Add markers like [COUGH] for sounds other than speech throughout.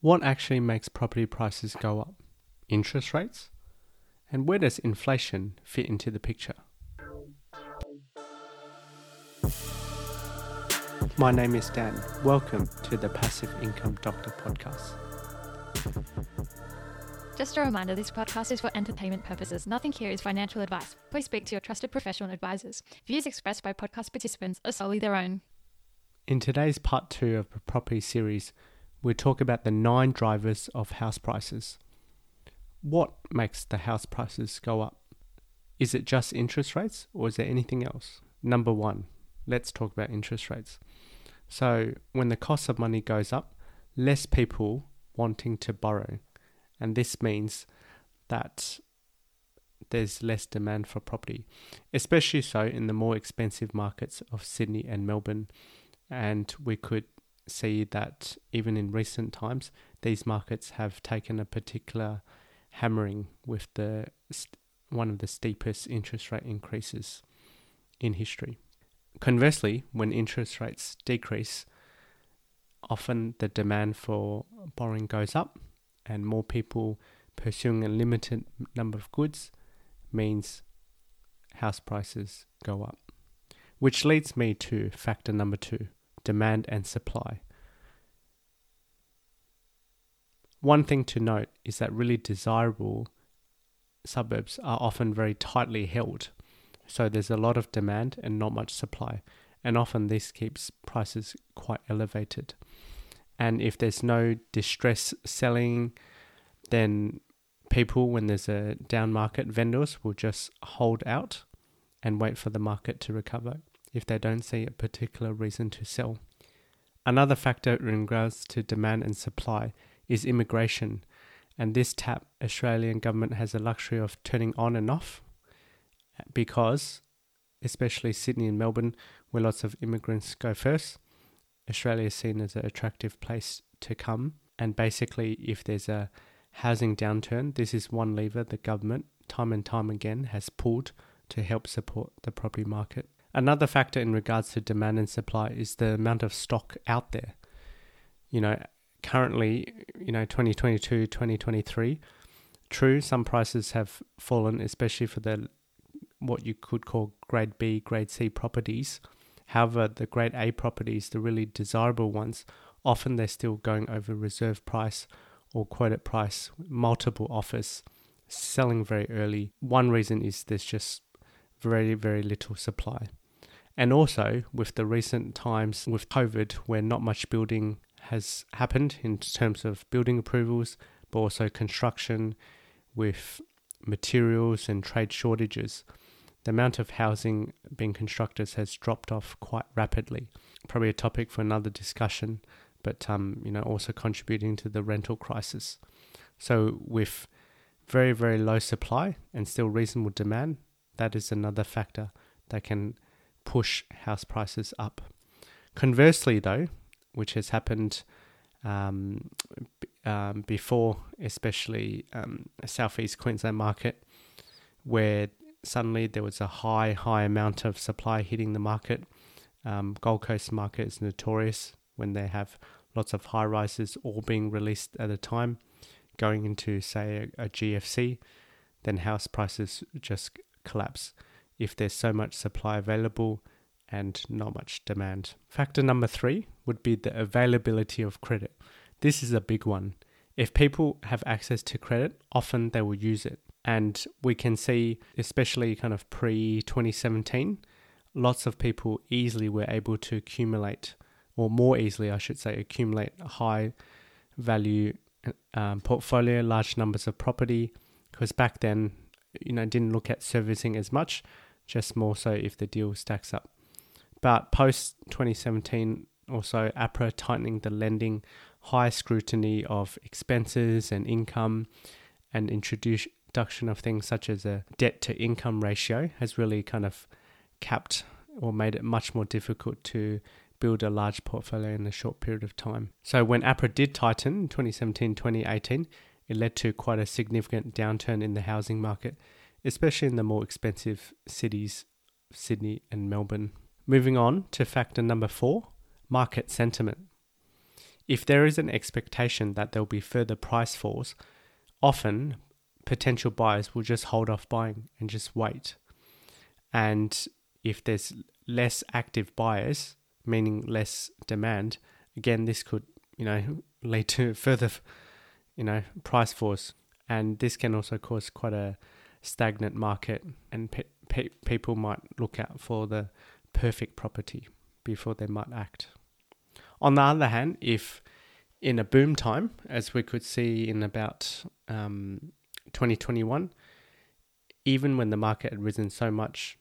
What actually makes property prices go up? Interest rates? And where does inflation fit into the picture? My name is Dan. Welcome to the Passive Income Doctor podcast. Just a reminder this podcast is for entertainment purposes. Nothing here is financial advice. Please speak to your trusted professional advisors. Views expressed by podcast participants are solely their own. In today's part two of the property series, we talk about the nine drivers of house prices. What makes the house prices go up? Is it just interest rates or is there anything else? Number one, let's talk about interest rates. So, when the cost of money goes up, less people wanting to borrow, and this means that there's less demand for property, especially so in the more expensive markets of Sydney and Melbourne. And we could see that even in recent times, these markets have taken a particular hammering with the one of the steepest interest rate increases in history. Conversely, when interest rates decrease, often the demand for borrowing goes up, and more people pursuing a limited number of goods means house prices go up. Which leads me to factor number two demand and supply. One thing to note is that really desirable suburbs are often very tightly held, so there's a lot of demand and not much supply, and often this keeps prices quite elevated. And if there's no distress selling, then people, when there's a down market, vendors will just hold out and wait for the market to recover if they don't see a particular reason to sell. Another factor in regards to demand and supply is immigration, and this tap Australian government has the luxury of turning on and off because, especially Sydney and Melbourne, where lots of immigrants go first, Australia is seen as an attractive place to come. And basically, if there's a housing downturn, this is one lever the government, time and time again, has pulled to help support the property market. Another factor in regards to demand and supply is the amount of stock out there. You know, currently, you know, 2022, 2023, true, some prices have fallen, especially for the what you could call grade B, grade C properties. However, the grade A properties, the really desirable ones, often they're still going over reserve price or quoted price, multiple offers, selling very early. One reason is there's just very, very little supply. And also, with the recent times with COVID, where not much building has happened in terms of building approvals, but also construction with materials and trade shortages, the amount of housing being constructed has dropped off quite rapidly. Probably a topic for another discussion, but um, you know also contributing to the rental crisis. So with very very low supply and still reasonable demand, that is another factor that can push house prices up. Conversely, though, which has happened um, um, before, especially um, southeast Queensland market, where suddenly there was a high, high amount of supply hitting the market. Um, Gold Coast market is notorious when they have lots of high rises all being released at a time, going into, say, a, a GFC, then house prices just collapse if there's so much supply available and not much demand. Factor number three would be the availability of credit. This is a big one. If people have access to credit, often they will use it. And we can see, especially kind of pre 2017, lots of people easily were able to accumulate, or more easily, I should say, accumulate high value um, portfolio, large numbers of property. Because back then, you know, didn't look at servicing as much, just more so if the deal stacks up. But post 2017, also APRA tightening the lending, high scrutiny of expenses and income, and introduction of things such as a debt to income ratio has really kind of capped or made it much more difficult to build a large portfolio in a short period of time. So when APRA did tighten in 2017 2018, it led to quite a significant downturn in the housing market, especially in the more expensive cities, Sydney and Melbourne. Moving on to factor number four market sentiment. If there is an expectation that there'll be further price falls, often potential buyers will just hold off buying and just wait. And if there's less active buyers, meaning less demand, again, this could, you know, lead to [LAUGHS] further, you know, price falls. And this can also cause quite a stagnant market, and pe- pe- people might look out for the perfect property before they might act. On the other hand, if in a boom time, as we could see in about um, 2021, even when the market had risen so much,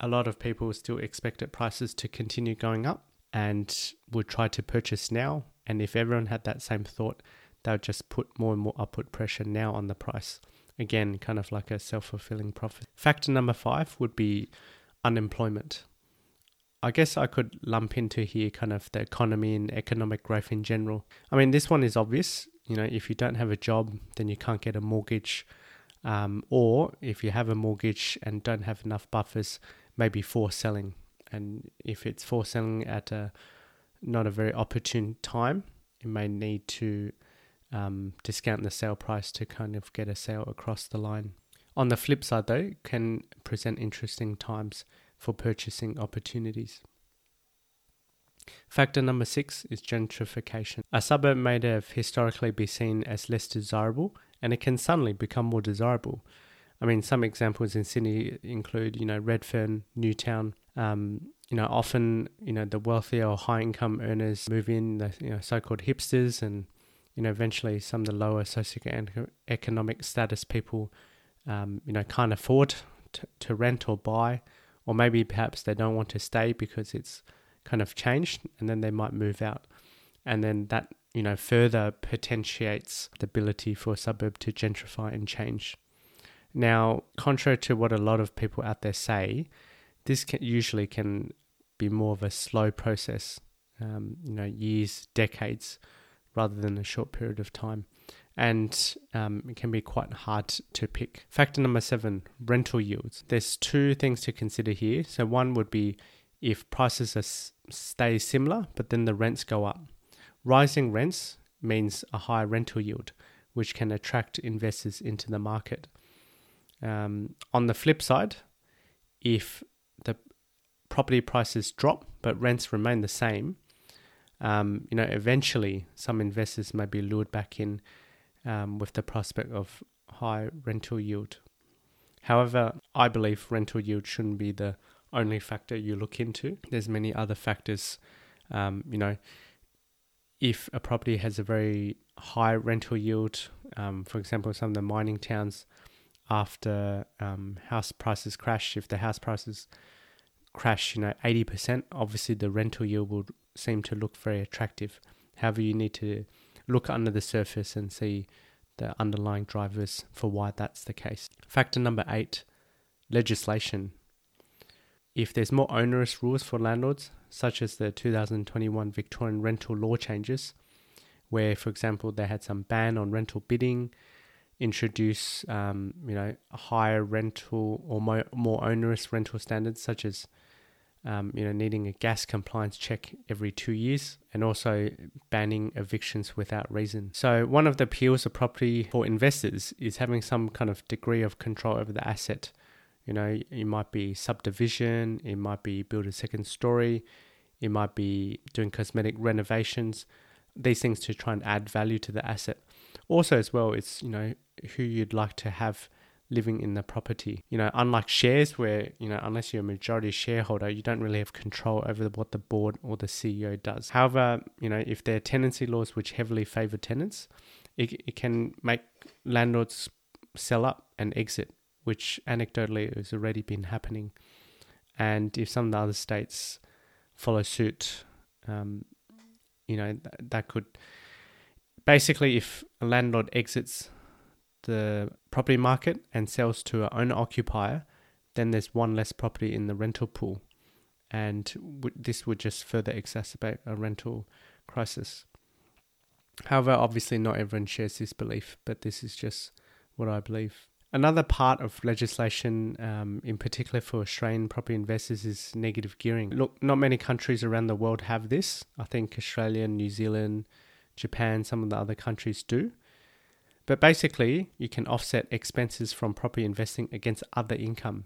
a lot of people still expected prices to continue going up and would try to purchase now. And if everyone had that same thought, they would just put more and more upward pressure now on the price. Again, kind of like a self fulfilling prophecy. Factor number five would be unemployment. I guess I could lump into here kind of the economy and economic growth in general. I mean, this one is obvious. You know, if you don't have a job, then you can't get a mortgage. Um, or if you have a mortgage and don't have enough buffers, maybe for selling. And if it's for selling at a not a very opportune time, you may need to um, discount the sale price to kind of get a sale across the line. On the flip side, though, can present interesting times for purchasing opportunities. Factor number six is gentrification. A suburb may have historically been seen as less desirable, and it can suddenly become more desirable. I mean, some examples in Sydney include, you know, Redfern, Newtown. Um, you know, often, you know, the wealthier or high income earners move in, the you know, so-called hipsters, and you know, eventually some of the lower socioeconomic status people, um, you know, can't afford to, to rent or buy or maybe perhaps they don't want to stay because it's kind of changed and then they might move out. And then that you know further potentiates the ability for a suburb to gentrify and change. Now contrary to what a lot of people out there say this can, usually can be more of a slow process um, you know years decades rather than a short period of time and um, it can be quite hard to pick. Factor number seven rental yields. There's two things to consider here. So, one would be if prices are, stay similar, but then the rents go up. Rising rents means a higher rental yield, which can attract investors into the market. Um, on the flip side, if the property prices drop but rents remain the same, um, you know, eventually some investors may be lured back in um, with the prospect of high rental yield. However, I believe rental yield shouldn't be the only factor you look into. There's many other factors. Um, you know, if a property has a very high rental yield, um, for example, some of the mining towns, after um, house prices crash, if the house prices crash, you know, 80%, obviously the rental yield will seem to look very attractive. However, you need to look under the surface and see the underlying drivers for why that's the case. Factor number eight legislation. If there's more onerous rules for landlords, such as the 2021 Victorian rental law changes, where, for example, they had some ban on rental bidding, introduce, um, you know, higher rental or more, more onerous rental standards, such as um, you know, needing a gas compliance check every two years, and also banning evictions without reason. So, one of the appeals of property for investors is having some kind of degree of control over the asset. You know, it might be subdivision, it might be build a second story, it might be doing cosmetic renovations, these things to try and add value to the asset. Also, as well, it's, you know, who you'd like to have living in the property. You know, unlike shares where, you know, unless you're a majority shareholder, you don't really have control over what the board or the CEO does. However, you know, if there are tenancy laws which heavily favor tenants, it, it can make landlords sell up and exit, which anecdotally has already been happening. And if some of the other states follow suit, um, you know, th- that could basically, if a landlord exits the property market and sells to an owner occupier, then there's one less property in the rental pool. And w- this would just further exacerbate a rental crisis. However, obviously, not everyone shares this belief, but this is just what I believe. Another part of legislation, um, in particular for Australian property investors, is negative gearing. Look, not many countries around the world have this. I think Australia, New Zealand, Japan, some of the other countries do. But basically, you can offset expenses from property investing against other income.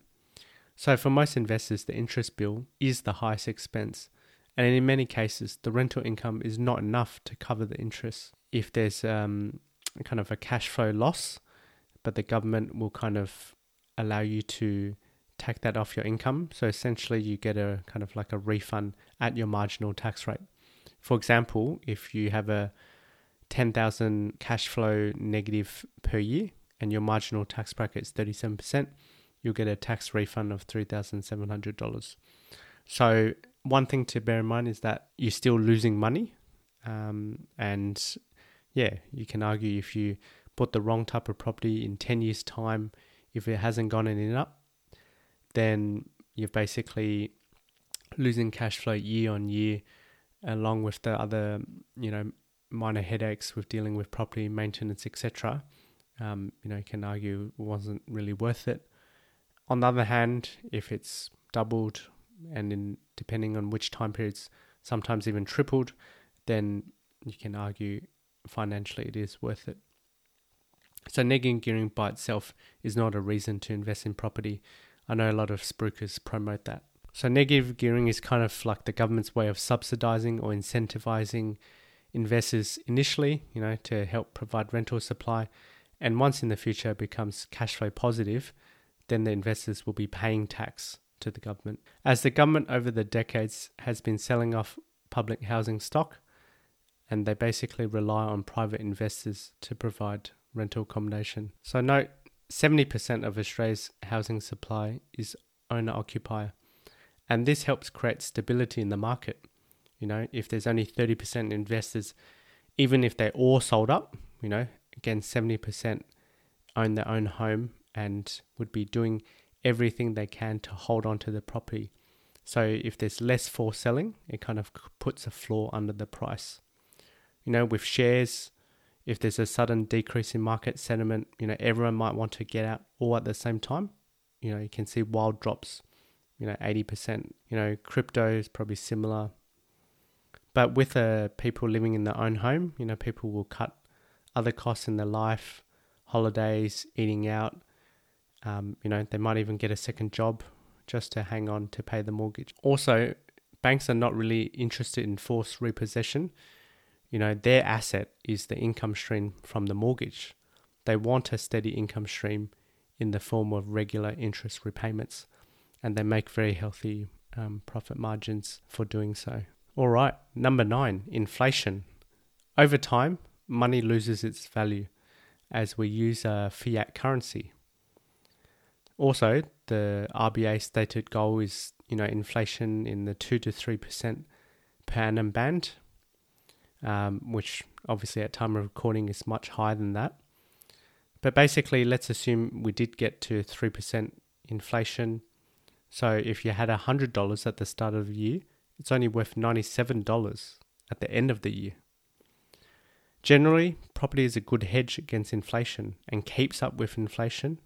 So, for most investors, the interest bill is the highest expense. And in many cases, the rental income is not enough to cover the interest. If there's um, kind of a cash flow loss, but the government will kind of allow you to take that off your income. So essentially, you get a kind of like a refund at your marginal tax rate. For example, if you have a 10,000 cash flow negative per year and your marginal tax bracket is 37%, you'll get a tax refund of $3,700. So, one thing to bear in mind is that you're still losing money. Um, and yeah, you can argue if you bought the wrong type of property in 10 years' time, if it hasn't gone any up, then you're basically losing cash flow year on year, along with the other, you know, minor headaches with dealing with property maintenance, etc. Um, you know, you can argue it wasn't really worth it. On the other hand, if it's doubled and in depending on which time periods, sometimes even tripled, then you can argue financially it is worth it. So negative gearing by itself is not a reason to invest in property. I know a lot of spruikers promote that. So negative gearing is kind of like the government's way of subsidizing or incentivizing investors initially, you know, to help provide rental supply. And once in the future it becomes cash flow positive, then the investors will be paying tax to the government. As the government over the decades has been selling off public housing stock, and they basically rely on private investors to provide rental accommodation. So, note 70% of Australia's housing supply is owner occupier, and this helps create stability in the market. You know, if there's only 30% investors, even if they're all sold up, you know, again, 70% own their own home and would be doing everything they can to hold on to the property. So if there's less for selling, it kind of puts a floor under the price. You know, with shares, if there's a sudden decrease in market sentiment, you know, everyone might want to get out all at the same time. You know, you can see wild drops, you know, 80%. You know, crypto is probably similar. But with uh, people living in their own home, you know, people will cut other costs in their life, holidays, eating out. Um, you know, they might even get a second job just to hang on to pay the mortgage. Also, banks are not really interested in forced repossession you know, their asset is the income stream from the mortgage. They want a steady income stream in the form of regular interest repayments, and they make very healthy um, profit margins for doing so. All right, number nine, inflation. Over time, money loses its value as we use a fiat currency. Also, the RBA stated goal is, you know, inflation in the two to three percent per annum band, um, which obviously at time of recording is much higher than that. But basically, let's assume we did get to 3% inflation. So if you had $100 at the start of the year, it's only worth $97 at the end of the year. Generally, property is a good hedge against inflation and keeps up with inflation,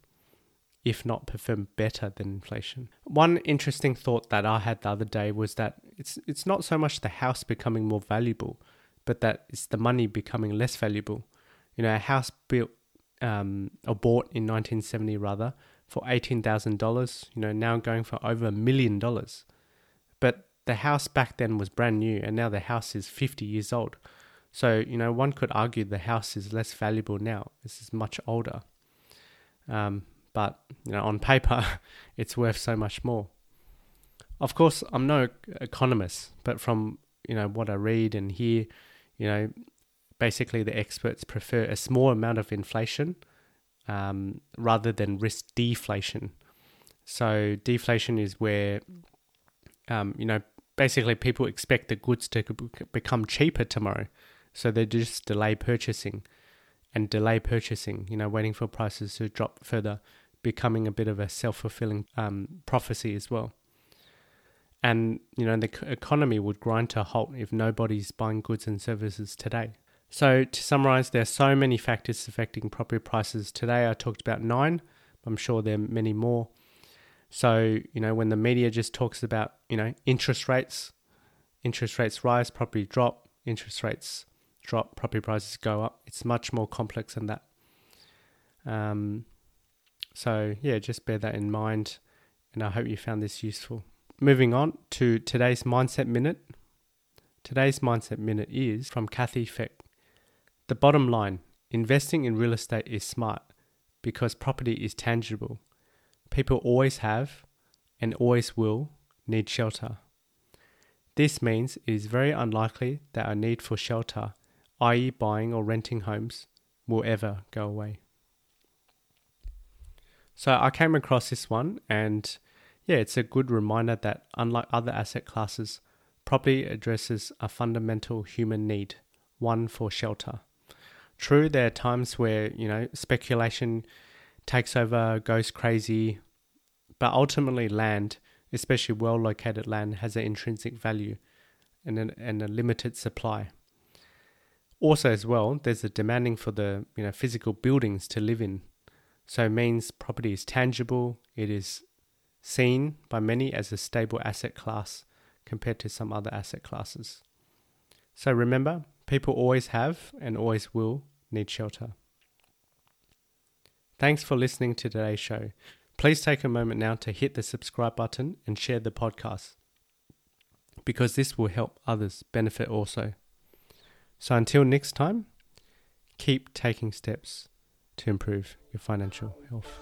if not perform better than inflation. One interesting thought that I had the other day was that it's it's not so much the house becoming more valuable, but that it's the money becoming less valuable. You know, a house built um, or bought in 1970 rather for $18,000, you know, now going for over a million dollars. The house back then was brand new and now the house is 50 years old. So, you know, one could argue the house is less valuable now. This is much older. Um, but, you know, on paper, [LAUGHS] it's worth so much more. Of course, I'm no economist, but from, you know, what I read and hear, you know, basically the experts prefer a small amount of inflation um, rather than risk deflation. So deflation is where, um, you know, basically people expect the goods to become cheaper tomorrow, so they just delay purchasing, and delay purchasing. You know, waiting for prices to drop further, becoming a bit of a self fulfilling um, prophecy as well and you know the economy would grind to a halt if nobody's buying goods and services today. So to summarize, there are so many factors affecting property prices today. I talked about nine, I'm sure there are many more. So, you know, when the media just talks about, you know, interest rates, interest rates rise, property drop, interest rates drop, property prices go up, it's much more complex than that. Um, so, yeah, just bear that in mind. And I hope you found this useful. Moving on to today's Mindset Minute. Today's Mindset Minute is from Kathy Fettke. The bottom line investing in real estate is smart because property is tangible. People always have and always will need shelter. This means it is very unlikely that our need for shelter, i.e., buying or renting homes, will ever go away. So I came across this one, and yeah, it's a good reminder that unlike other asset classes, property addresses a fundamental human need, one for shelter. True, there are times where, you know, speculation takes over, goes crazy, but ultimately, land, especially well located land, has an intrinsic value and, an, and a limited supply. Also, as well, there's a demanding for the you know physical buildings to live in. So it means property is tangible, it is seen by many as a stable asset class compared to some other asset classes. So remember, people always have and always will need shelter. Thanks for listening to today's show. Please take a moment now to hit the subscribe button and share the podcast because this will help others benefit also. So until next time, keep taking steps to improve your financial health.